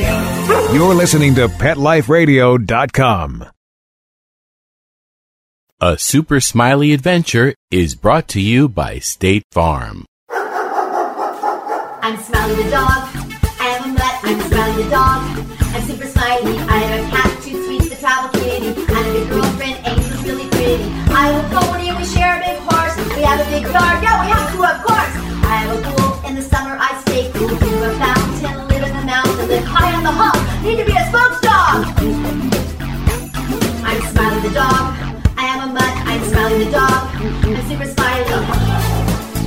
You're listening to PetLifeRadio.com. A Super Smiley Adventure is brought to you by State Farm. I'm Smiley the dog. I am a mutt. I'm Smiley the dog. I'm super smiley. I have a cat, two sweets, the travel kitty. And a big girlfriend, Angel's really pretty. I have a pony and we share a big horse. We have a big yard. Yeah, we have to, of course. I have a pool. In the summer, I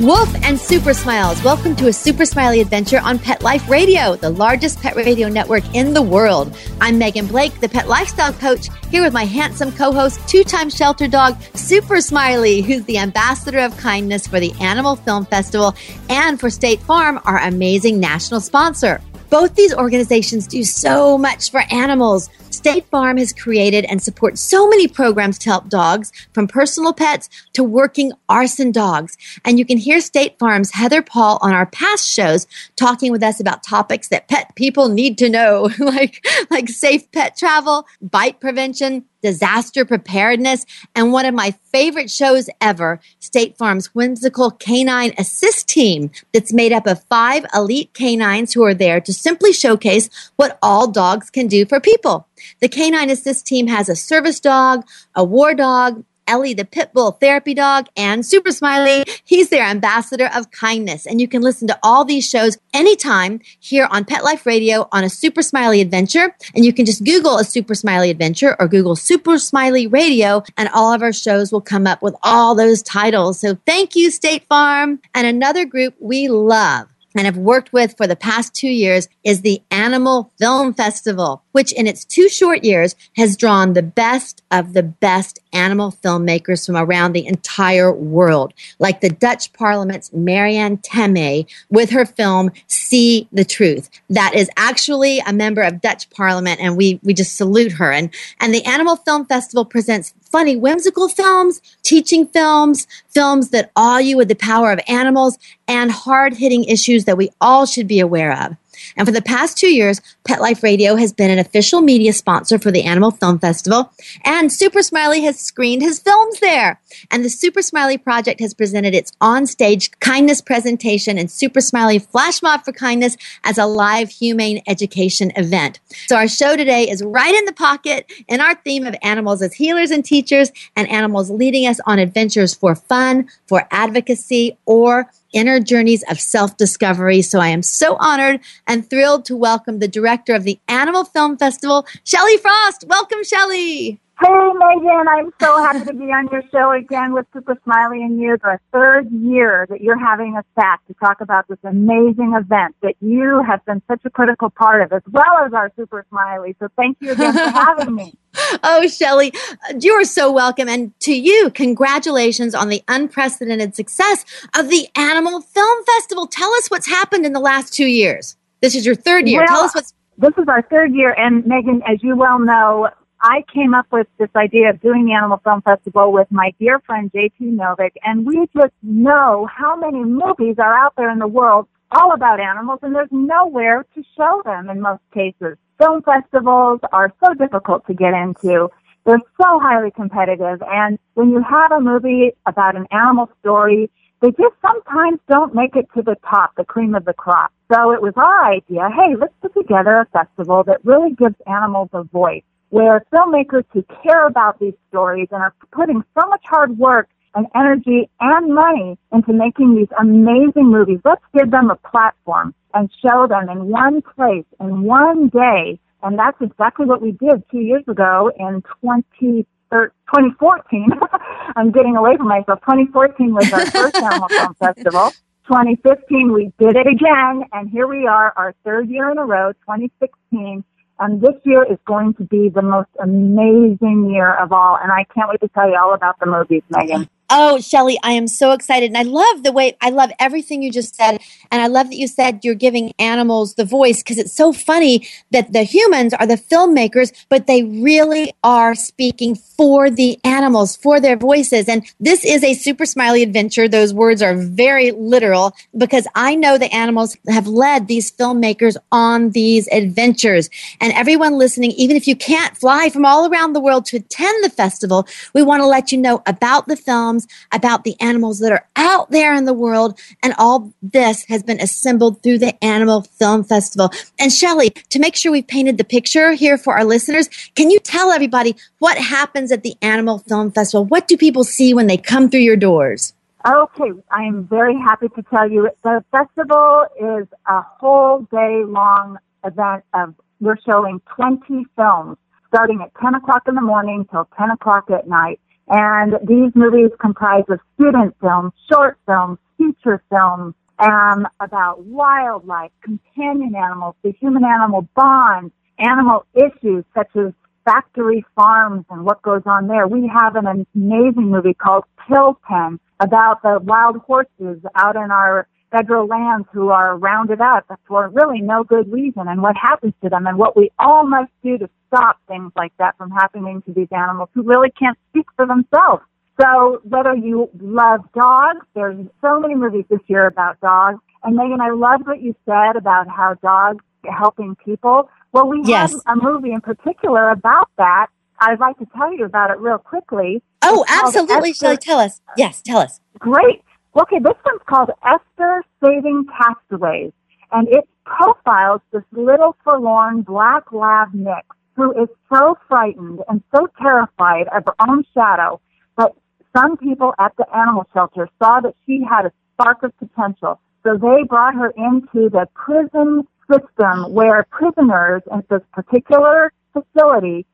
Wolf and Super Smiles, welcome to a Super Smiley adventure on Pet Life Radio, the largest pet radio network in the world. I'm Megan Blake, the pet lifestyle coach, here with my handsome co host, two time shelter dog, Super Smiley, who's the ambassador of kindness for the Animal Film Festival and for State Farm, our amazing national sponsor. Both these organizations do so much for animals. State Farm has created and supports so many programs to help dogs, from personal pets to working arson dogs. And you can hear State Farm's Heather Paul on our past shows talking with us about topics that pet people need to know, like, like safe pet travel, bite prevention, disaster preparedness, and one of my favorite shows ever, State Farm's whimsical canine assist team that's made up of five elite canines who are there to simply showcase what all dogs can do for people. The canine assist team has a service dog, a war dog, Ellie the pit bull therapy dog, and Super Smiley. He's their ambassador of kindness. And you can listen to all these shows anytime here on Pet Life Radio on a Super Smiley adventure. And you can just Google a Super Smiley adventure or Google Super Smiley Radio, and all of our shows will come up with all those titles. So thank you, State Farm. And another group we love and have worked with for the past two years is the Animal Film Festival, which in its two short years has drawn the best of the best animal filmmakers from around the entire world, like the Dutch Parliament's Marianne Thieme with her film See the Truth. That is actually a member of Dutch Parliament, and we, we just salute her. And, and the Animal Film Festival presents funny, whimsical films, teaching films, films that awe you with the power of animals, and hard hitting issues that we all should be aware of. And for the past two years, Pet Life Radio has been an official media sponsor for the Animal Film Festival, and Super Smiley has screened his films there. And the Super Smiley Project has presented its on-stage kindness presentation and Super Smiley Flash Mob for Kindness as a live humane education event. So our show today is right in the pocket in our theme of animals as healers and teachers, and animals leading us on adventures for fun, for advocacy, or inner journeys of self discovery. So I am so honored and thrilled to welcome the director of the Animal Film Festival, Shelley Frost. Welcome, Shelley. Hey, Megan, I'm so happy to be on your show again with Super Smiley and you. The third year that you're having us back to talk about this amazing event that you have been such a critical part of, as well as our Super Smiley. So thank you again for having me. oh, Shelley, you are so welcome. And to you, congratulations on the unprecedented success of the Animal Film Festival. Tell us what's happened in the last two years. This is your third year. Well, Tell us what's. This is our third year. And Megan, as you well know, I came up with this idea of doing the Animal Film Festival with my dear friend JT Novick, and we just know how many movies are out there in the world all about animals, and there's nowhere to show them in most cases. Film festivals are so difficult to get into. They're so highly competitive, and when you have a movie about an animal story, they just sometimes don't make it to the top, the cream of the crop. So it was our idea, hey, let's put together a festival that really gives animals a voice where filmmakers who care about these stories and are putting so much hard work and energy and money into making these amazing movies, let's give them a platform and show them in one place in one day. And that's exactly what we did two years ago in 20, 2014. I'm getting away from myself. 2014 was our first Animal Film Festival. 2015, we did it again, and here we are, our third year in a row, 2016 and this year is going to be the most amazing year of all. And I can't wait to tell you all about the movies, Megan. Oh, Shelley, I am so excited. And I love the way, I love everything you just said. And I love that you said you're giving animals the voice because it's so funny that the humans are the filmmakers, but they really are speaking for the animals, for their voices. And this is a super smiley adventure. Those words are very literal because I know the animals have led these filmmakers on these adventures. And everyone listening, even if you can't fly from all around the world to attend the festival, we want to let you know about the films films about the animals that are out there in the world. And all this has been assembled through the Animal Film Festival. And Shelley, to make sure we've painted the picture here for our listeners, can you tell everybody what happens at the Animal Film Festival? What do people see when they come through your doors? Okay, I am very happy to tell you the festival is a whole day long event of we're showing 20 films starting at 10 o'clock in the morning till 10 o'clock at night. And these movies comprise of student films, short films, feature films, um, about wildlife, companion animals, the human animal bond, animal issues such as factory farms and what goes on there. We have an amazing movie called Pill Pen about the wild horses out in our federal lands who are rounded up for really no good reason and what happens to them and what we all must do to stop things like that from happening to these animals who really can't speak for themselves. So whether you love dogs, there's so many movies this year about dogs. And Megan, I loved what you said about how dogs are helping people. Well, we yes. have a movie in particular about that. I'd like to tell you about it real quickly. Oh, absolutely. Shall I tell us? Yes, tell us. Great. Okay, this one's called Esther Saving Castaways, and it profiles this little forlorn black lab mix who is so frightened and so terrified of her own shadow that some people at the animal shelter saw that she had a spark of potential. So they brought her into the prison system where prisoners in this particular facility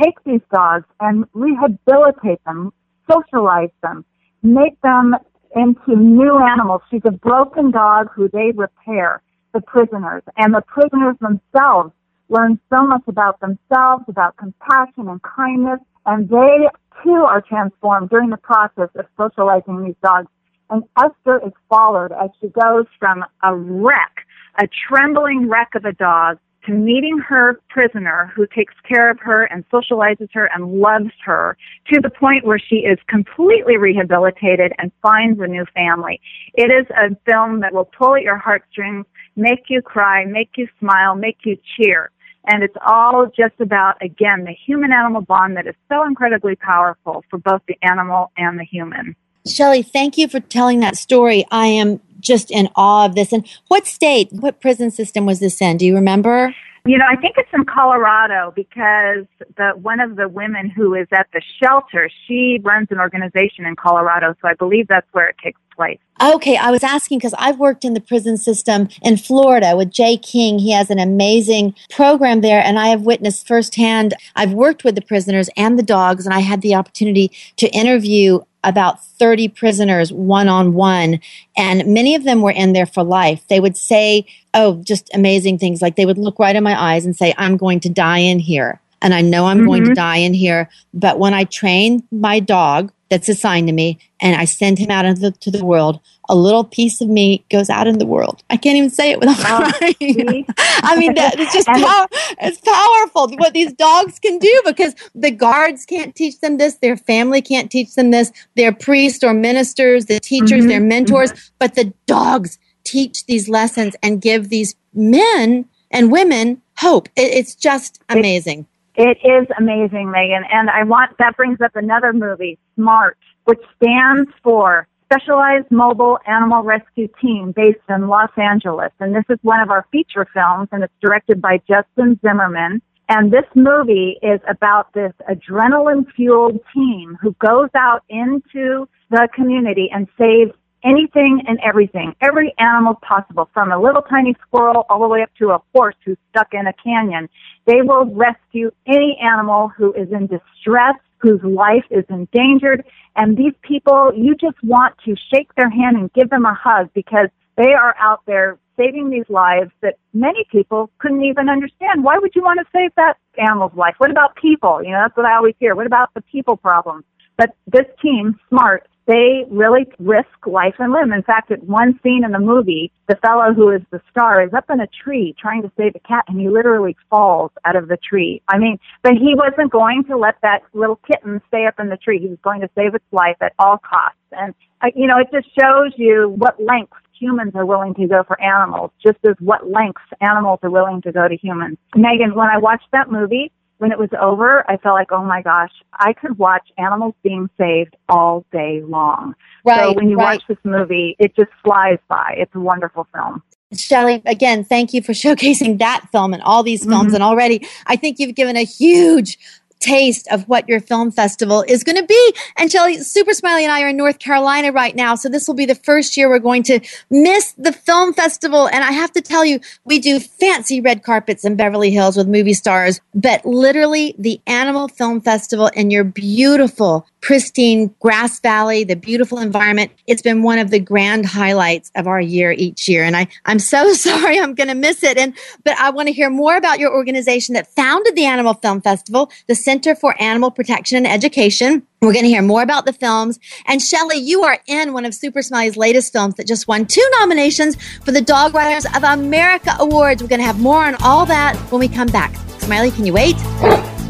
take these dogs and rehabilitate them, socialize them, make them into new animals. She's a broken dog who they repair, the prisoners. And the prisoners themselves learn so much about themselves, about compassion and kindness, and they too are transformed during the process of socializing these dogs. And Esther is followed as she goes from a wreck, a trembling wreck of a dog, to meeting her prisoner who takes care of her and socializes her and loves her to the point where she is completely rehabilitated and finds a new family. It is a film that will pull at your heartstrings, make you cry, make you smile, make you cheer. And it's all just about, again, the human animal bond that is so incredibly powerful for both the animal and the human. Shelley, thank you for telling that story. I am just in awe of this. And what state, what prison system was this in? Do you remember? You know, I think it's in Colorado because the one of the women who is at the shelter, she runs an organization in Colorado, so I believe that's where it takes place. Okay, I was asking because I've worked in the prison system in Florida with Jay King. He has an amazing program there, and I have witnessed firsthand. I've worked with the prisoners and the dogs, and I had the opportunity to interview about 30 prisoners one on one, and many of them were in there for life. They would say, Oh, just amazing things. Like they would look right in my eyes and say, I'm going to die in here. And I know I'm mm-hmm. going to mm-hmm. die in here. But when I train my dog that's assigned to me and I send him out into the, to the world, a little piece of me goes out in the world. I can't even say it without oh, crying. I mean, that, it's just power, it's powerful what these dogs can do because the guards can't teach them this, their family can't teach them this, their priests or ministers, the teachers, mm-hmm. their mentors, mm-hmm. but the dogs teach these lessons and give these men and women hope. It, it's just amazing. It is amazing, Megan. And I want, that brings up another movie, SMART, which stands for Specialized Mobile Animal Rescue Team based in Los Angeles. And this is one of our feature films and it's directed by Justin Zimmerman. And this movie is about this adrenaline fueled team who goes out into the community and saves anything and everything, every animal possible, from a little tiny squirrel all the way up to a horse who's stuck in a canyon. They will rescue any animal who is in distress, whose life is endangered. And these people, you just want to shake their hand and give them a hug because they are out there saving these lives that many people couldn't even understand. Why would you want to save that animal's life? What about people? You know, that's what I always hear. What about the people problem? But this team, SMART, they really risk life and limb. In fact, at one scene in the movie, the fellow who is the star is up in a tree trying to save a cat and he literally falls out of the tree. I mean, but he wasn't going to let that little kitten stay up in the tree. He was going to save its life at all costs. And, uh, you know, it just shows you what lengths humans are willing to go for animals, just as what lengths animals are willing to go to humans. Megan, when I watched that movie, when it was over, I felt like, oh my gosh, I could watch animals being saved all day long. Right. So when you right. watch this movie, it just flies by. It's a wonderful film. Shelley, again, thank you for showcasing that film and all these films. Mhm. And already, I think you've given a huge taste of what your film festival is going to be. And Shelley, Super Smiley and I are in North Carolina right now. So this will be the first year we're going to miss the film festival. And I have to tell you, we do fancy red carpets in Beverly Hills with movie stars, but literally the Animal Film Festival in your beautiful, pristine Grass Valley, the beautiful environment. It's been one of the grand highlights of our year each year. And I, I'm so sorry I'm going to miss it. And, but I want to hear more about your organization that founded the Animal Film Festival, the Center for Animal Protection and Education. We're going to hear more about the films. And Shelley, you are in one of Super Smiley's latest films that just won two nominations for the Dog Writers of America Awards. We're going to have more on all that when we come back. Smiley, can you wait?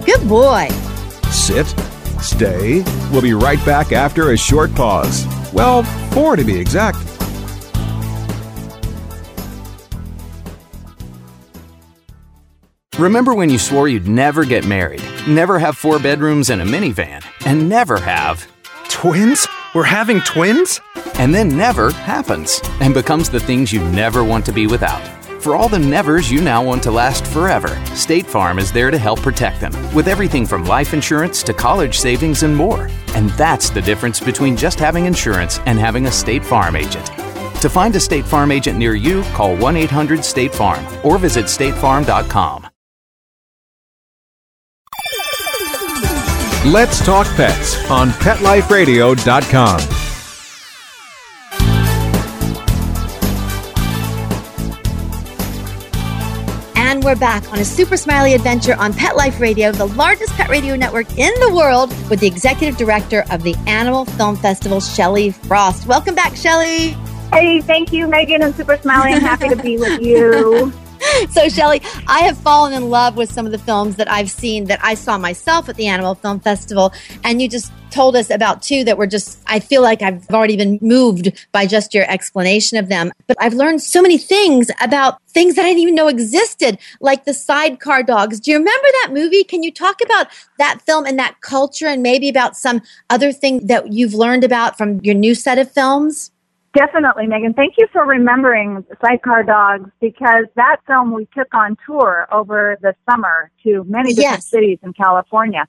Good boy. Sit, stay. We'll be right back after a short pause. Well, four to be exact. Remember when you swore you'd never get married, never have four bedrooms and a minivan, and never have. Twins? We're having twins? And then never happens and becomes the things you never want to be without. For all the nevers you now want to last forever, State Farm is there to help protect them with everything from life insurance to college savings and more. And that's the difference between just having insurance and having a State Farm agent. To find a State Farm agent near you, call 1 800 State Farm or visit statefarm.com. Let's talk pets on PetLifeRadio.com. And we're back on a super smiley adventure on Pet Life Radio, the largest pet radio network in the world, with the executive director of the Animal Film Festival, Shelley Frost. Welcome back, Shelley. Hey, thank you, Megan and Super Smiley. I'm happy to be with you. So, Shelley, I have fallen in love with some of the films that I've seen that I saw myself at the Animal Film Festival. And you just told us about two that were just, I feel like I've already been moved by just your explanation of them. But I've learned so many things about things that I didn't even know existed, like the sidecar dogs. Do you remember that movie? Can you talk about that film and that culture and maybe about some other thing that you've learned about from your new set of films? Definitely, Megan. Thank you for remembering Sidecar Dogs because that film we took on tour over the summer to many different Yes. cities in California.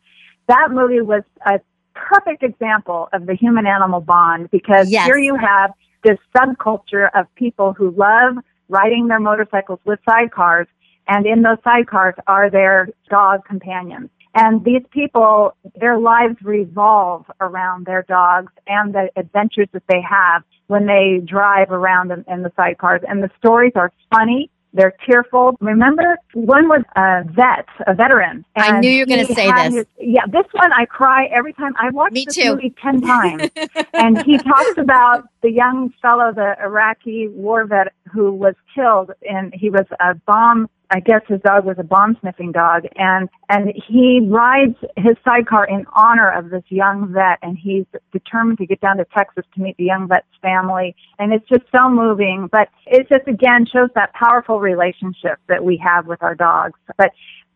That movie was a perfect example of the human animal bond because Yes. here you have this subculture of people who love riding their motorcycles with sidecars, and in those sidecars are their dog companions. And these people, their lives revolve around their dogs and the adventures that they have when they drive around in, in the sidecars. And the stories are funny. They're tearful. Remember, one was a vet, a veteran. I knew you were gonna say this. his- yeah, this one I cry every time. I watched Me this too. movie ten times, and he talks about the young fellow, the Iraqi war vet who was killed, and he was a bomb. I guess his dog was a bomb sniffing dog, and and he rides his sidecar in honor of this young vet, and he's determined to get down to Texas to meet the young vet's family, and it's just so moving. But it just again shows that powerful relationship that we have with our dogs. But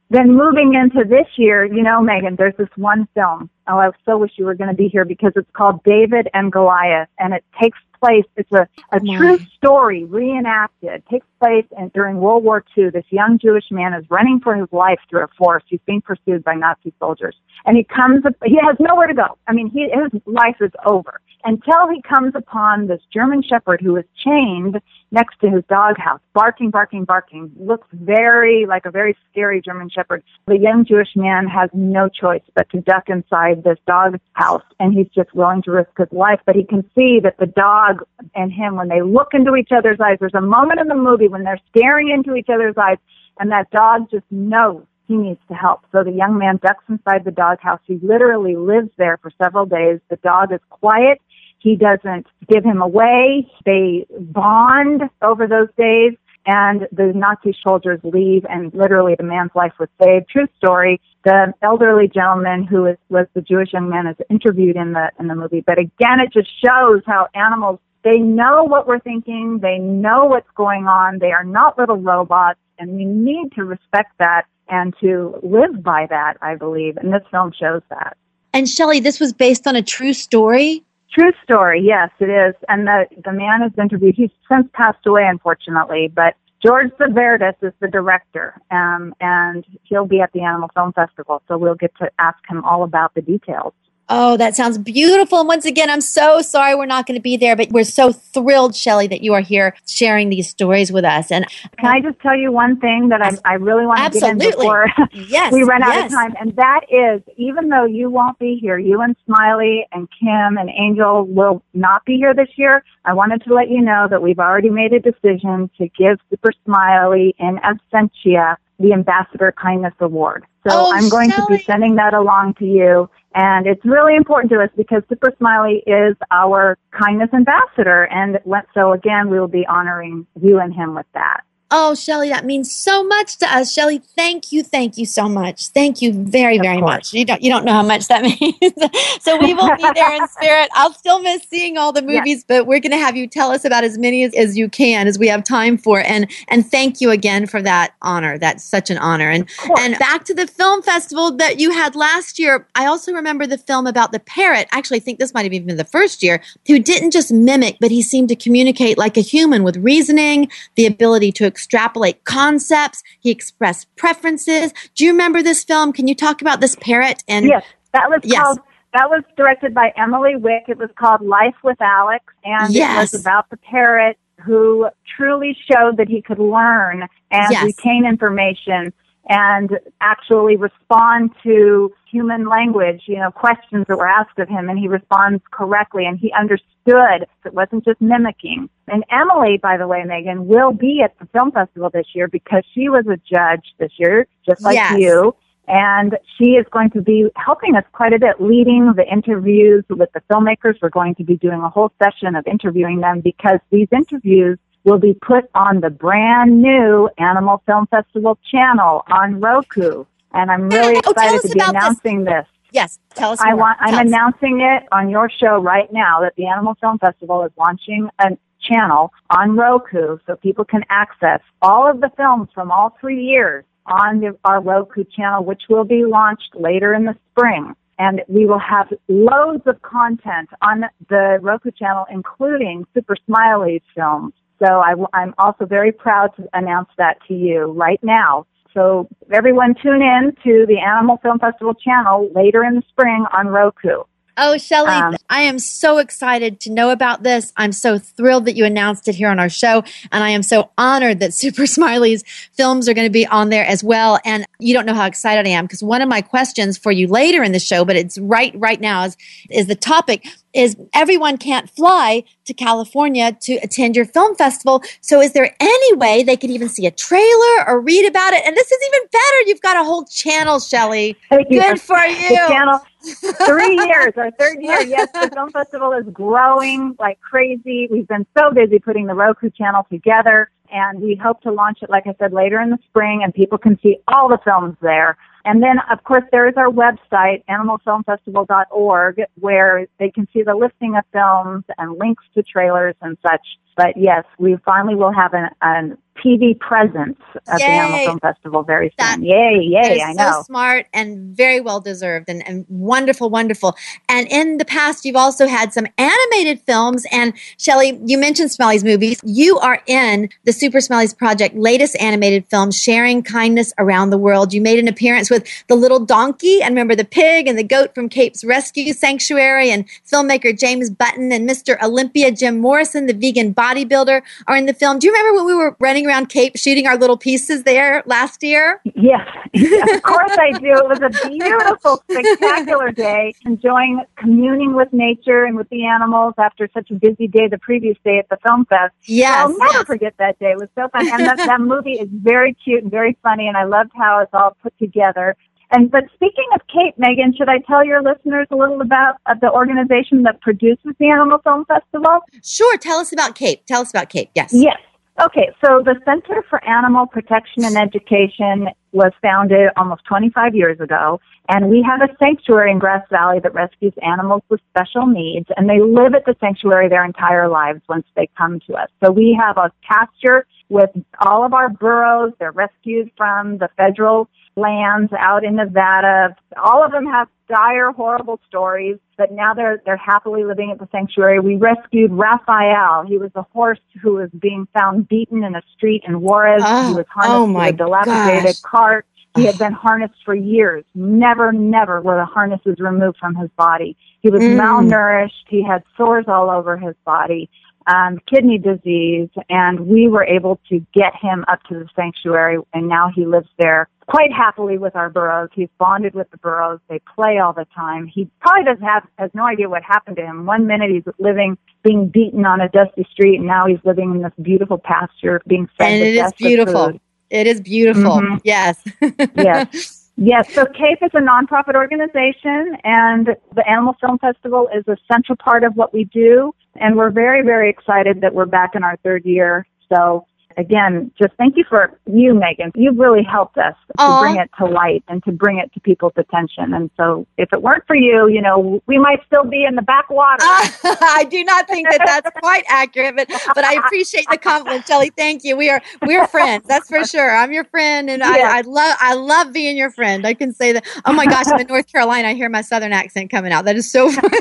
then moving into this year, you know, Megan, there's this one film. Oh, I so wish you were going to be here because it's called David and Goliath, and it takes place. It's a, a true story reenacted. It takes place in, during World War II. This young Jewish man is running for his life through a forest. He's being pursued by Nazi soldiers, and he comes. He has nowhere to go. I mean, he, his life is over until he comes upon this German Shepherd who is chained next to his doghouse, barking, barking, barking. Looks very like a very scary German Shepherd. The young Jewish man has no choice but to duck inside this dog house, and he's just willing to risk his life. But he can see that the dog and him, when they look into each other's eyes, there's a moment in the movie when they're staring into each other's eyes, and that dog just knows he needs to help. So the young man ducks inside the doghouse. He literally lives there for several days. The dog is quiet He doesn't give him away. They bond over those days and the Nazi soldiers leave and literally the man's life was saved. True story. The elderly gentleman who is, was the Jewish young man is interviewed in the, in the movie. But again, it just shows how animals, they know what we're thinking. They know what's going on. They are not little robots and we need to respect that and to live by that, I believe. And this film shows that. And Shelley, this was based on a true story? True story, yes, it is. And the the man is interviewed. He's since passed away, unfortunately, but George Zaverdis is the director, um, and he'll be at the Animal Film Festival, so we'll get to ask him all about the details. Oh, that sounds beautiful. And once again, I'm so sorry we're not going to be there, but we're so thrilled, Shelley, that you are here sharing these stories with us. And can I just tell you one thing that I, I really want to get in before yes, we run out yes. of time? And that is, even though you won't be here, you and Smiley and Kim and Angel will not be here this year. I wanted to let you know that we've already made a decision to give Super Smiley in absentia the Ambassador Kindness Award. So Oh, I'm going to be sending that along to you. And it's really important to us because Super Smiley is our kindness ambassador. And so again, we will be honoring you and him with that. Oh, Shelley, that means so much to us. Shelley, thank you, thank you so much. Thank you very, Of very course. much. You don't you don't know how much that means. so we will be there in spirit. I'll still miss seeing all the Yes. movies, but we're gonna have you tell us about as many as, as you can as we have time for. And and thank you again for that honor. That's such an honor. And and back to the film festival that you had last year. I also remember the film about the parrot. Actually, I think this might have even been the first year, who didn't just mimic, but he seemed to communicate like a human with reasoning, the ability to extrapolate concepts. He expressed preferences. Do you remember this film? Can you talk about this parrot? And Yes, that was Yes. called. That was directed by Emily Wick. It was called Life with Alex, and Yes. it was about the parrot who truly showed that he could learn and Yes. retain information and actually respond to human language, you know, questions that were asked of him, and he responds correctly, and he understood. It wasn't just mimicking. And Emily, by the way, Megan, will be at the film festival this year because she was a judge this year, just like Yes. you and she is going to be helping us quite a bit, leading the interviews with the filmmakers. We're going to be doing a whole session of interviewing them because these interviews will be put on the brand new Animal Film Festival channel on Roku. And I'm really Oh, excited to be about this. announcing this. yes, tell us. I more. want, I'm us. announcing it on your show right now that the Animal Film Festival is launching a channel on Roku so people can access all of the films from all three years on the, our Roku channel, which will be launched later in the spring. And we will have loads of content on the Roku channel, including Super Smiley's films. So I, am also very proud to announce that to you right now. So everyone tune in to the Animal Film Festival channel later in the spring on Roku. Oh, Shelley, Um, I am so excited to know about this. I'm so thrilled that you announced it here on our show. And I am so honored that Super Smiley's films are going to be on there as well. And you don't know how excited I am because one of my questions for you later in the show, but it's right, right now is, is the topic is everyone can't fly to California to attend your film festival. So is there any way they could even see a trailer or read about it? And this is even better. You've got a whole channel, Shelley. Thank you Good for The you. channel, three years, our third year. Yes, the film festival is growing like crazy. We've been so busy putting the Roku channel together, and we hope to launch it, like I said, later in the spring, and people can see all the films there. And then, of course, there is our website, animalfilmfestival.org, where they can see the listing of films and links to trailers and such. But yes, we finally will have an, an TV presence at the Yay. Animal Film Festival very soon. That- yay, yay, I so know. smart and very well deserved and, and wonderful, wonderful. And in the past, you've also had some animated films. And Shelley, you mentioned Smiley's movies. You are in the Super Smiley's Project latest animated film, Sharing Kindness Around the World. You made an appearance with the little donkey and remember the pig and the goat from Cape's Rescue Sanctuary and filmmaker James Button and Mr. Olympia Jim Morrison, the vegan bodybuilder, are in the film. Do you remember when we were running around Cape shooting our little pieces there last year? Yes, of course I do. It was a beautiful, spectacular day, enjoying communing with nature and with the animals after such a busy day the previous day at the film fest. Yes. I'll never yes. forget that day. It was so fun. And that, that movie is very cute and very funny, and I loved how it's all put together. And but speaking of Cape, Megan, should I tell your listeners a little about uh, the organization that produces the Animal Film Festival? Sure. Tell us about Cape. Tell us about Cape. Yes. Yes. Okay, so the Center for Animal Protection and Education was founded almost 25 years ago, and we have a sanctuary in Grass Valley that rescues animals with special needs, and they live at the sanctuary their entire lives once they come to us. So we have a pasture with all of our burros. They're rescued from the federal lands out in Nevada. All of them have dire, horrible stories, but now they're they're happily living at the sanctuary. We rescued Raphael. He was a horse who was being found beaten in a street in Juarez. Oh, he was harnessed oh to a dilapidated gosh. cart. He had been harnessed for years. Never, never were the harnesses removed from his body. He was Mm. malnourished. He had sores all over his body um, kidney disease, and we were able to get him up to the sanctuary, and now he lives there quite happily with our burros. He's bonded with the burros. They play all the time. He probably doesn't have has no idea what happened to him. One minute he's living being beaten on a dusty street, and now he's living in this beautiful pasture, being fed And it is beautiful. food. It is beautiful. Mhm. Yes. Yes. Yes, so CAPE is a nonprofit organization, and the Animal Film Festival is a central part of what we do. And we're very, very excited that we're back in our third year. So, again, just thank you for you, Megan. You've really helped us to bring it to light and to bring it to people's attention. And so, if it weren't for you, you know, we might still be in the backwater. Ah, I do not think that that's quite accurate, but but I appreciate the compliment, Shelley. Thank you. We are we're friends. That's for sure. I'm your friend, and. I, I love I love being your friend. I can say that. Oh my gosh, I'm in North Carolina. I hear my Southern accent coming out. That is so funny.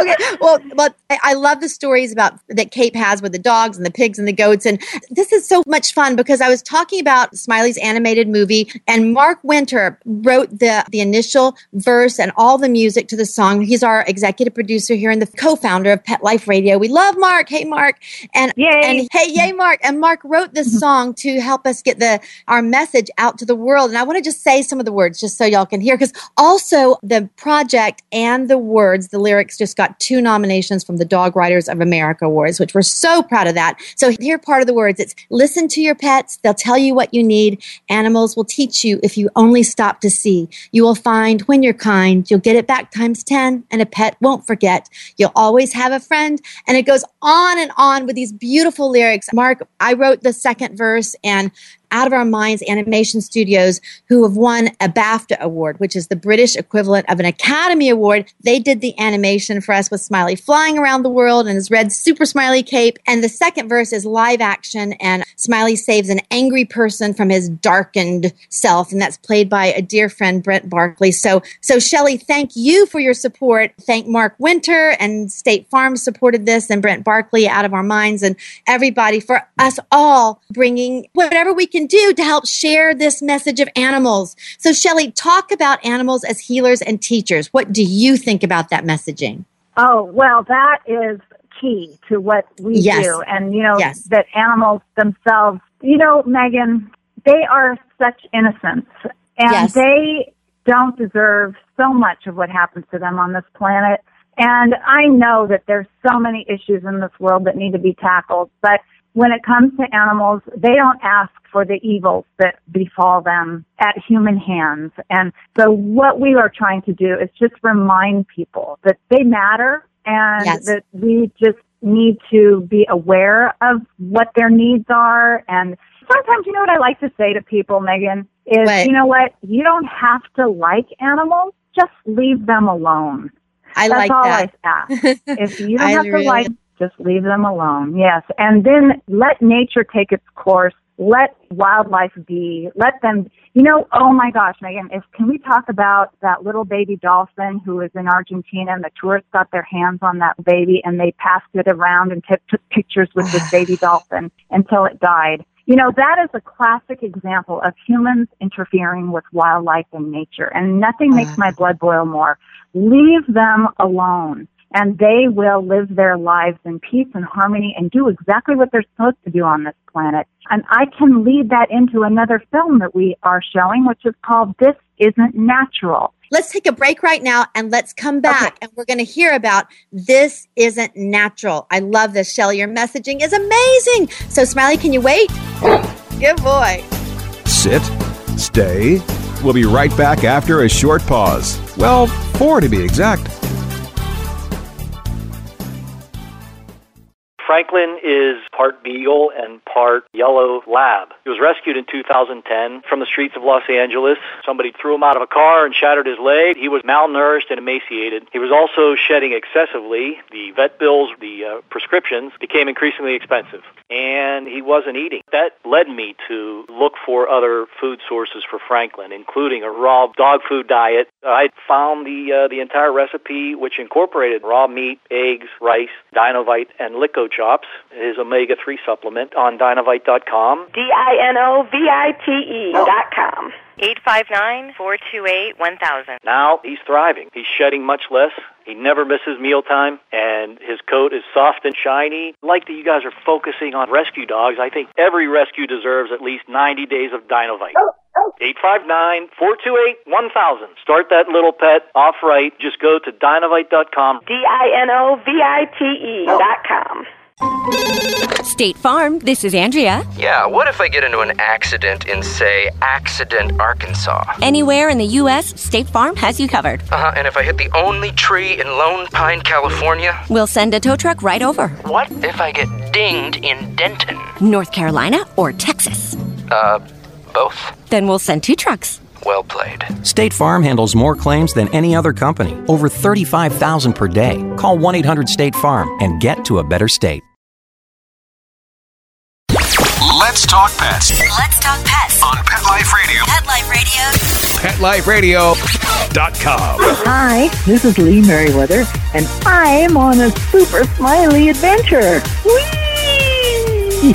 okay, well, but I, I love the stories about that Cape has with the dogs and the pigs and the goats, and this is so much fun because I was talking about Smiley's animated movie, and Mark Winter wrote the the initial verse and all the music to the song. He's our executive producer here and the co-founder of Pet Life Radio. We love Mark. Hey, Mark, and Yay. and hey, yay, Mark! And Mark wrote this mm-hmm. song to help us get the our message out to the world. And I want to just say some of the words just so y'all can hear, because also the project and the words, the lyrics, just got two nominations from the Dog Writers of America Awards, which we're so proud of that. So here, part of the words: it's listen to your pets; they'll tell you what you need. Animals will teach you if you only stop to see. You will find when you're kind, you'll get it back times ten, and a pet won't forget. You'll always have a friend, and it goes on and on with these beautiful lyrics. Mark, I wrote the second verse and out of Our Minds Animation Studios, who have won a BAFTA award, which is the British equivalent of an Academy Award. They did the animation for us with Smiley flying around the world and his red super smiley cape. And the second verse is live action, and Smiley saves an angry person from his darkened self, and that's played by a dear friend, Brent Barkley. So, so Shelley, thank you for your support. Thank Mark Winter and State Farm supported this, and Brent Barkley out of our minds, and everybody for us all bringing whatever we can do to help share this message of animals. So, Shelley, talk about animals as healers and teachers. What do you think about that messaging? Oh, well, that is key to what we Yes. do. And, you know, Yes. that animals themselves, you know, Megan, they are such innocents and Yes. they don't deserve so much of what happens to them on this planet. And I know that there's so many issues in this world that need to be tackled, but when it comes to animals, they don't ask for the evils that befall them at human hands. And so what we are trying to do is just remind people that they matter and Yes. that we just need to be aware of what their needs are. And sometimes, you know what I like to say to people, Megan, is, What? you know what? You don't have to like animals. Just leave them alone. I That's like all that. I ask. If you don't have to like, just leave them alone. Yes. And then let nature take its course. Let wildlife be. Let them, you know, oh my gosh, Megan, if, can we talk about that little baby dolphin who was in Argentina and the tourists got their hands on that baby and they passed it around and t- took pictures with this baby dolphin until it died. You know, that is a classic example of humans interfering with wildlife and nature. And nothing makes mm. my blood boil more. Leave them alone and they will live their lives in peace and harmony and do exactly what they're supposed to do on this planet. And I can lead that into another film that we are showing, which is called This Isn't Natural. Let's take a break right now and let's come back and we're going to hear about this isn't natural. I love this, Shelley. Your messaging is amazing. So, Smiley, can you wait? Good boy. Sit. Stay. We'll be right back after a short pause. Well, four to be exact. Franklin is part beagle and part yellow lab. He was rescued in 2010 from the streets of Los Angeles. Somebody threw him out of a car and shattered his leg. He was malnourished and emaciated. He was also shedding excessively. The vet bills, the uh, prescriptions became increasingly expensive. And he wasn't eating. That led me to look for other food sources for Franklin, including a raw dog food diet. I found the uh, the entire recipe, which incorporated raw meat, eggs, rice, Dinovite, and Lico Chops, his omega 3 supplement on dinovite.com. D I N O V I T E dot com. 859 428 1000. Now he's thriving. He's shedding much less. He never misses mealtime, and his coat is soft and shiny. Like that you guys are focusing on rescue dogs, I think every rescue deserves at least 90 days of Dinovite. 859 428 1000. Start that little pet off right. Just go to dinovite.com. D I N O V I T E dot com. State Farm, this is Andrea. Yeah, what if I get into an accident in, say, Accident, Arkansas? Anywhere in the U.S., State Farm has you covered. Uh huh, and if I hit the only tree in Lone Pine, California? We'll send a tow truck right over. What if I get dinged in Denton? North Carolina or Texas? Uh, both. Then we'll send two trucks. Well played. State Farm handles more claims than any other company, over 35,000 per day. Call 1 800 State Farm and get to a better state. Let's talk pets Let's talk pets on Pet Life Radio. Pet Life Radio. PetLifeRadio.com. Hi, this is Lee Meriwether, and I'm on a super smiley adventure. Whee!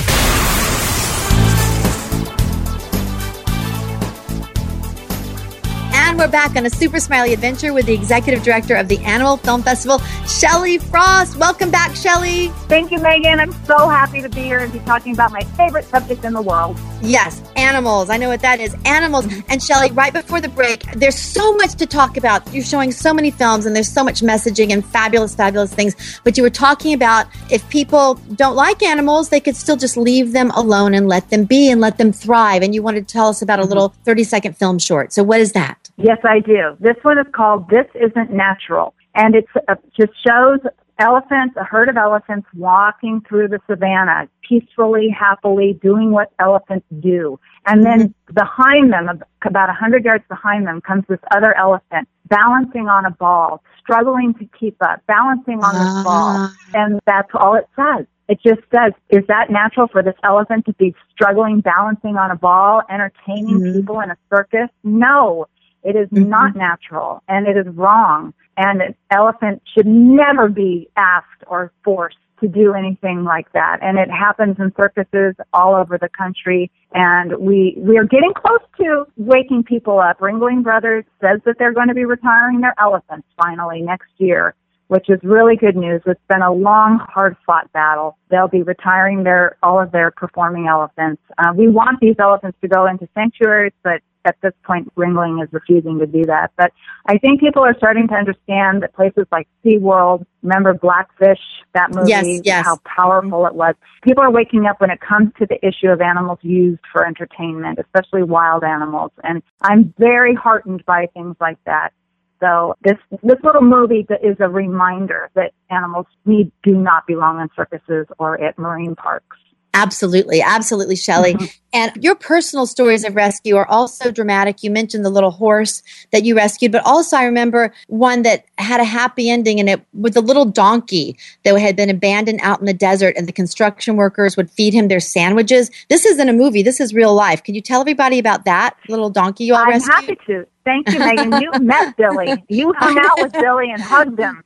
And we're back on a super smiley adventure with the executive director of the Animal Film Festival, Shelley Frost. Welcome back, Shelley. Thank you, Megan. I'm so happy to be here and be talking about my favorite subject in the world. Yes, animals. I know what that is. Animals. And Shelley, right before the break, there's so much to talk about. You're showing so many films and there's so much messaging and fabulous, fabulous things. But you were talking about if people don't like animals, they could still just leave them alone and let them be and let them thrive. And you wanted to tell us about a mm-hmm. little 30 second film short. So what is that? Yes, I do. This one is called This Isn't Natural. And it uh, just shows elephants, a herd of elephants walking through the savannah, peacefully, happily, doing what elephants do. And then mm-hmm. behind them, about a 100 yards behind them, comes this other elephant balancing on a ball, struggling to keep up, balancing on this ball. Ah. And that's all it says. It just says, is that natural for this elephant to be struggling, balancing on a ball, entertaining mm-hmm. people in a circus? No. It is not natural and it is wrong. And an elephant should never be asked or forced to do anything like that. And it happens in circuses all over the country. And we, we are getting close to waking people up. Ringling Brothers says that they're going to be retiring their elephants finally next year, which is really good news. It's been a long, hard fought battle. They'll be retiring their, all of their performing elephants. Uh, we want these elephants to go into sanctuaries, but at this point, Ringling is refusing to do that. But I think people are starting to understand that places like SeaWorld, remember Blackfish, that movie, Yes, yes. how powerful it was. People are waking up when it comes to the issue of animals used for entertainment, especially wild animals. And I'm very heartened by things like that. So this this little movie is a reminder that animals need do not belong in circuses or at marine parks. Absolutely, absolutely, Shelley. Mm-hmm. And your personal stories of rescue are also dramatic. You mentioned the little horse that you rescued, but also I remember one that had a happy ending and it with a little donkey that had been abandoned out in the desert and the construction workers would feed him their sandwiches. This isn't a movie, this is real life. Can you tell everybody about that little donkey you all I'm rescued? happy to. Thank you, Megan. You met Billy. You hung out with Billy and hugged him.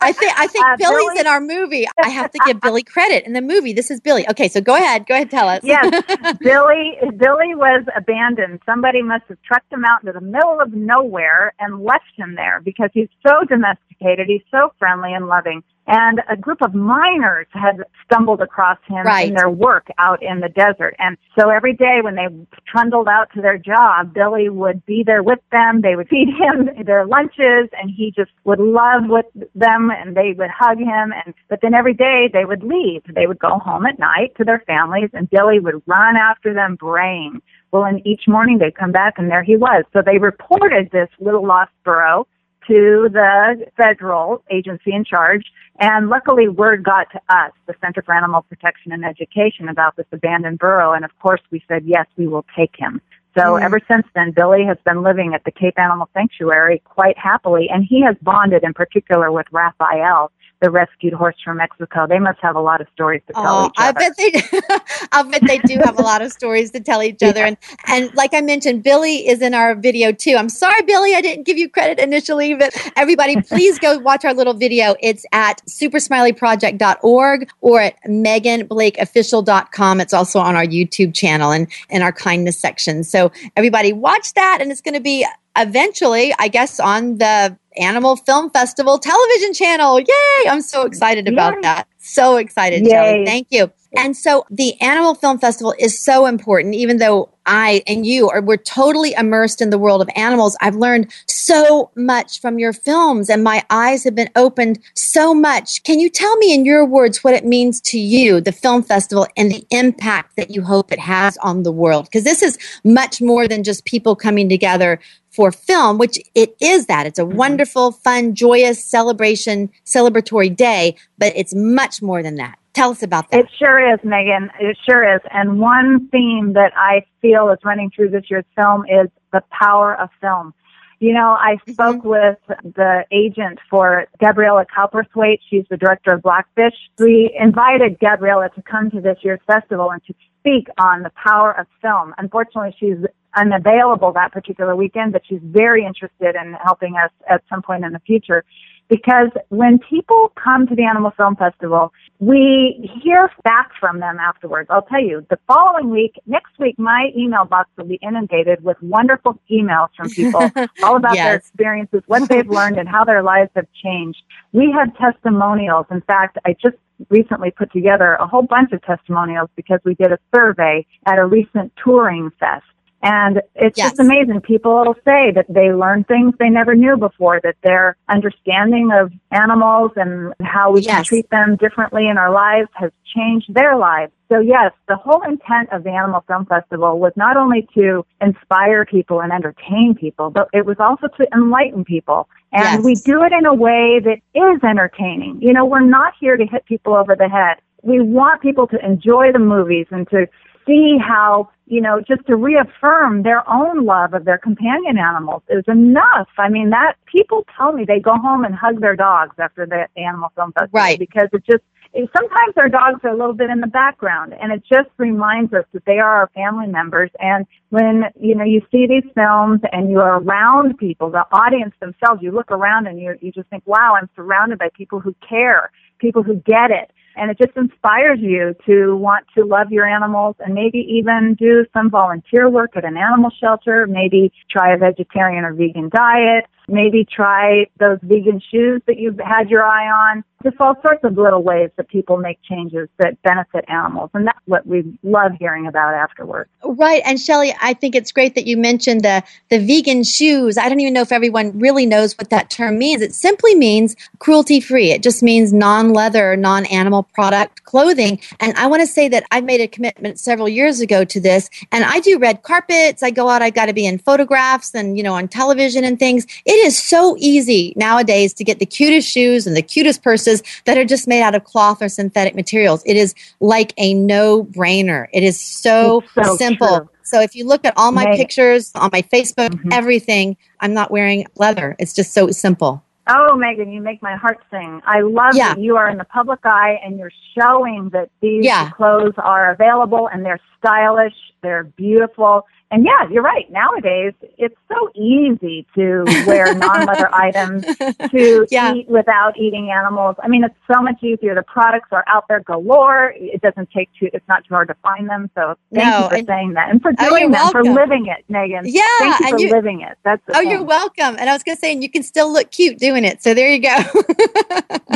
I think I think Uh, Billy's Billy- in our movie. I have to give Billy credit in the movie. This is Billy. Okay, so go ahead. Go ahead, tell us. yes, Billy. Billy was abandoned. Somebody must have trucked him out into the middle of nowhere and left him there because he's so domesticated. He's so friendly and loving. And a group of miners had stumbled across him Right. in their work out in the desert. And so every day when they trundled out to their job, Billy would be there with them. They would feed him their lunches and he just would love with them and they would hug him. And, but then every day they would leave. They would go home at night to their families and Billy would run after them braying. Well, and each morning they'd come back and there he was. So they reported this little lost burro to the federal agency in charge. And luckily word got to us, the Center for Animal Protection and Education, about this abandoned burro. And of course we said, yes, we will take him. So Mm. ever since then, Billy has been living at the Cape Animal Sanctuary quite happily. And he has bonded in particular with Raphael, the rescued horse from Mexico. They must have a lot of stories to tell Oh, each I bet they. I bet they do have a lot of stories to tell each other, and and like I mentioned, Billy is in our video too. I'm sorry, Billy, I didn't give you credit initially, but everybody, please go watch our little video. It's at supersmileyproject.org or at meganblakeofficial.com. It's also on our YouTube channel and in our kindness section. So everybody, watch that, and it's going to be eventually, I guess, on the Animal Film Festival television channel. Yay! I'm so excited about Yay. that. So excited, Yay. Thank you. And so the Animal Film Festival is so important, even though I and you are we're totally immersed in the world of animals. I've learned so much from your films and my eyes have been opened so much. Can you tell me in your words what it means to you, the film festival, and the impact that you hope it has on the world? Because this is much more than just people coming together for film, which it is that. It's a mm-hmm. wonderful, fun, joyous celebration, celebratory day, but it's much more than that. Tell us about that. It sure is, Megan. It sure is. And one theme that I feel is running through this year's film is the power of film. You know, I mm-hmm. spoke with the agent for Gabriela Cowperthwaite. She's the director of Blackfish. We invited Gabriela to come to this year's festival and to speak on the power of film. Unfortunately, she's unavailable that particular weekend, but she's very interested in helping us at some point in the future. Because when people come to the Animal Film Festival, we hear back from them afterwards. I'll tell you, the following week, next week, my email box will be inundated with wonderful emails from people all about their experiences, what they've learned, and how their lives have changed. We have testimonials. In fact, I just recently put together a whole bunch of testimonials because we did a survey at a recent touring fest. And it's Yes. just amazing. People say that they learn things they never knew before, that their understanding of animals and how we can treat them differently in our lives has changed their lives. So yes, the whole intent of the Animal Film Festival was not only to inspire people and entertain people, but it was also to enlighten people. And Yes. we do it in a way that is entertaining. You know, we're not here to hit people over the head. We want people to enjoy the movies and to see how, you know, just to reaffirm their own love of their companion animals is enough. I mean, that people tell me they go home and hug their dogs after the Animal Film Festival Right. because it just it- sometimes our dogs are a little bit in the background and it just reminds us that they are our family members and when you know you see these films and you are around people the audience themselves you look around and you you just think wow i'm surrounded by people who care people who get it and it just inspires you to want to love your animals and maybe even do some volunteer work at an animal shelter maybe try a vegetarian or vegan diet maybe try those vegan shoes that you've had your eye on just all sorts of little ways that people make changes that benefit animals and that's what we love hearing about afterwards Right. And Shelley, I think it's great that you mentioned the, the vegan shoes. I don't even know if everyone really knows what that term means. It simply means cruelty free. It just means non leather, non animal product clothing. And I want to say that I made a commitment several years ago to this. And I do red carpets. I go out, I got to be in photographs and, you know, on television and things. It is so easy nowadays to get the cutest shoes and the cutest purses that are just made out of cloth or synthetic materials. It is like a no brainer. It is so, so simple. true. So if you look at all my Right. pictures on my Facebook, Mhm. everything, I'm not wearing leather. It's just so simple. Oh, Megan, you make my heart sing. I love Yeah. that you are in the public eye and you're showing that these Yeah. clothes are available and they're stylish, they're beautiful. And yeah, you're right. Nowadays, it's so easy to wear non-leather items, to Yeah. eat without eating animals. I mean, it's so much easier. The products are out there galore. It doesn't take too, it's not too hard to find them. So thank No, you for and- saying that and for Oh, doing you're that, for living it, Megan. Yeah, Thank you for you- living it. That's Oh, thing. you're welcome. And I was going to say, and you can still look cute doing it. So there you go.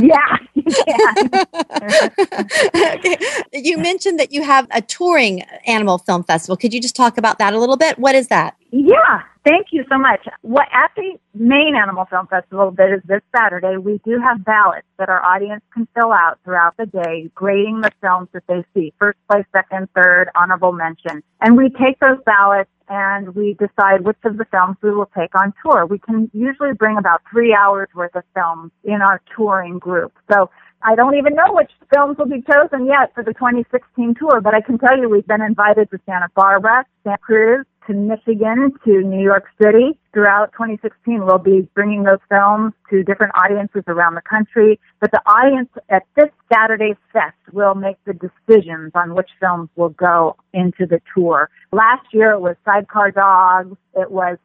Yeah, okay. You mentioned that you have a touring animal film festival. Could you just talk about that a little bit? What is that? Yeah, thank you so much. What at the main Animal Film Festival that is this Saturday, we do have ballots that our audience can fill out throughout the day, grading the films that they see, first place, second, third, honorable mention. And we take those ballots and we decide which of the films we will take on tour. We can usually bring about three hours worth of films in our touring group. So I don't even know which films will be chosen yet for the 2016 tour, but I can tell you we've been invited to Santa Barbara, Santa Cruz, to Michigan, to New York City. Throughout 2016, we'll be bringing those films to different audiences around the country. But the audience at this Saturday's fest will make the decisions on which films will go into the tour. Last year it was Sidecar Dogs. It was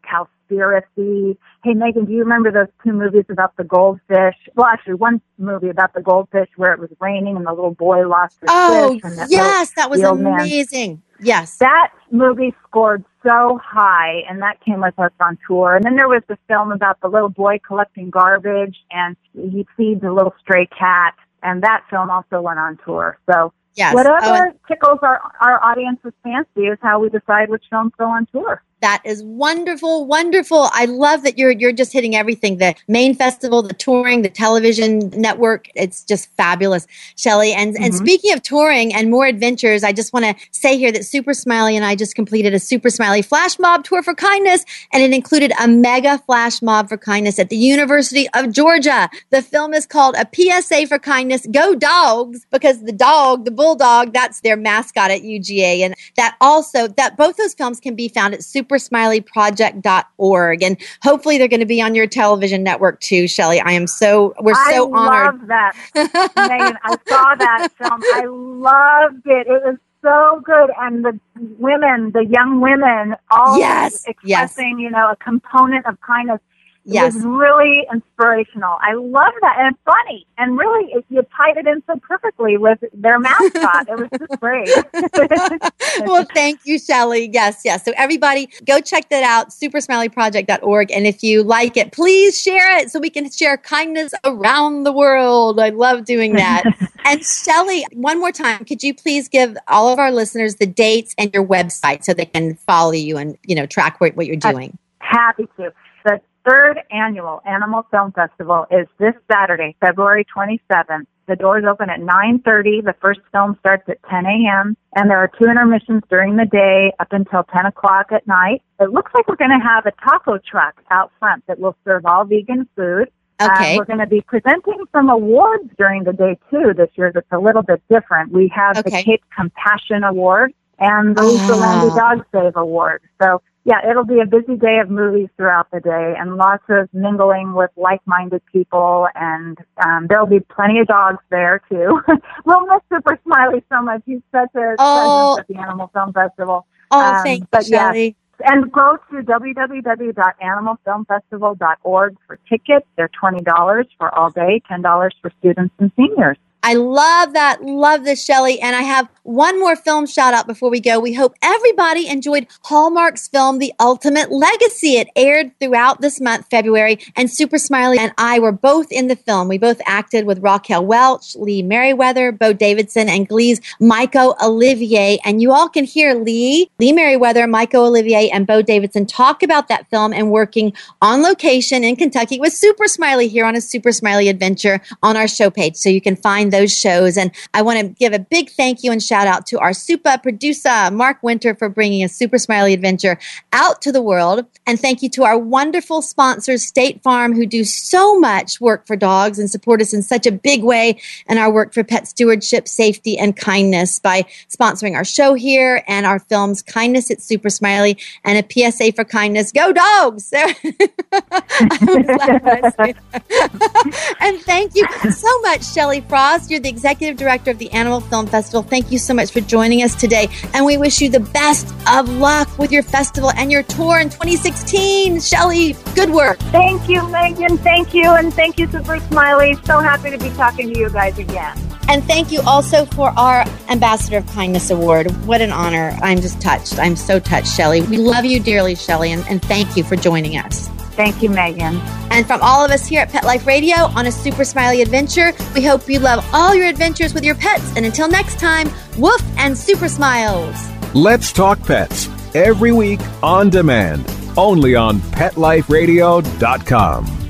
Cowspiracy. Hey, Megan, do you remember those two movies about the goldfish? Well, actually, one movie about the goldfish where it was raining and the little boy lost his Oh, fish. That yes, that was old man- amazing. Yes. that movie scored so high, and that came with us on tour. And then there was the film about the little boy collecting garbage, and he feeds a little stray cat, and that film also went on tour. So Yes. whatever Oh, tickles our our audience's fancy is how we decide which films go on tour. That is wonderful, wonderful. I love that you're you're just hitting everything. The main festival, the touring, the television network. It's just fabulous, Shelley. And and Mhm. speaking of touring and more adventures, I just want to say here that Super Smiley and I just completed a Super Smiley flash mob tour for kindness, and it included a mega flash mob for kindness at the University of Georgia. The film is called A PSA for Kindness. Go Dogs, because the dog, the bulldog, that's their mascot at UGA, and that also that both those films can be found at supersmileyproject.org and hopefully they're going to be on your television network too shelley i am so we're so I honored love that, Megan. I saw that film. I loved it. It was so good, and the women, the young women, all Yes, yes. expressing, you know, a component of kindness. It Yes. was really inspirational. I love that, and it's funny, and really, it, you tied it in so perfectly with their mascot. it was just great. well thank you shelley yes yes so everybody go check that out supersmileyproject.org and if you like it please share it so we can share kindness around the world i love doing that and shelley one more time could you please give all of our listeners the dates and your website so they can follow you and you know track what, what you're uh, doing Happy to. The third annual Animal Film Festival is this Saturday, February 27th. The doors open at 9.30. The first film starts at 10 a.m. And there are two intermissions during the day up until 10 o'clock at night. It looks like we're going to have a taco truck out front that will serve all vegan food. Okay. we're going to be presenting some awards during the day too this year that's a little bit different. We have Okay. the Cape Compassion Award and the Lisa Oh. Landy Dog Save Award. So yeah, it'll be a busy day of movies throughout the day and lots of mingling with like-minded people and um, there'll be plenty of dogs there too. we'll miss Super Smiley so much. He's such a Oh. presence at the Animal Film Festival. oh Um, thank you but yeah, shelley and go to www.animalfilmfestival.org for tickets. They're $20 for all day, $10 for students and seniors. I love that. Love this, Shelley. And I have one more film shout out before we go. We hope everybody enjoyed Hallmark's film, The Ultimate Legacy. It aired throughout this month, February, and Super Smiley and I were both in the film. We both acted with Raquel Welch, Lee Meriwether, Bo Davidson, and Glee's Michael Olivier. And you all can hear Lee, Lee Meriwether, Michael Olivier, and Bo Davidson talk about that film and working on location in Kentucky with Super Smiley here on a Super Smiley adventure on our show page. So you can find those shows. And I want to give a big thank you and shout out to our super producer, Mark Winter, for bringing a Super Smiley adventure out to the world. And thank you to our wonderful sponsors, State Farm, who do so much work for dogs and support us in such a big way in our work for pet stewardship, safety, and kindness by sponsoring our show here and our films, Kindness at Super Smiley and a PSA for kindness. Go dogs! and thank you so much, Shelley Frost. You're the executive director of the Animal Film Festival. Thank you so much for joining us today. And we wish you the best of luck with your festival and your tour in 2016. Shelley, good work. Thank you, Megan. Thank you. And thank you, Super Smiley. So happy to be talking to you guys again. And thank you also for our Ambassador of Kindness Award. What an honor. I'm just touched. I'm so touched, Shelley. We love you dearly, Shelley, and, and thank you for joining us. Thank you, Megan. And from all of us here at Pet Life Radio on a super smiley adventure, we hope you love all your adventures with your pets. And until next time, woof and super smiles. Let's talk pets every week on demand, only on PetLifeRadio.com.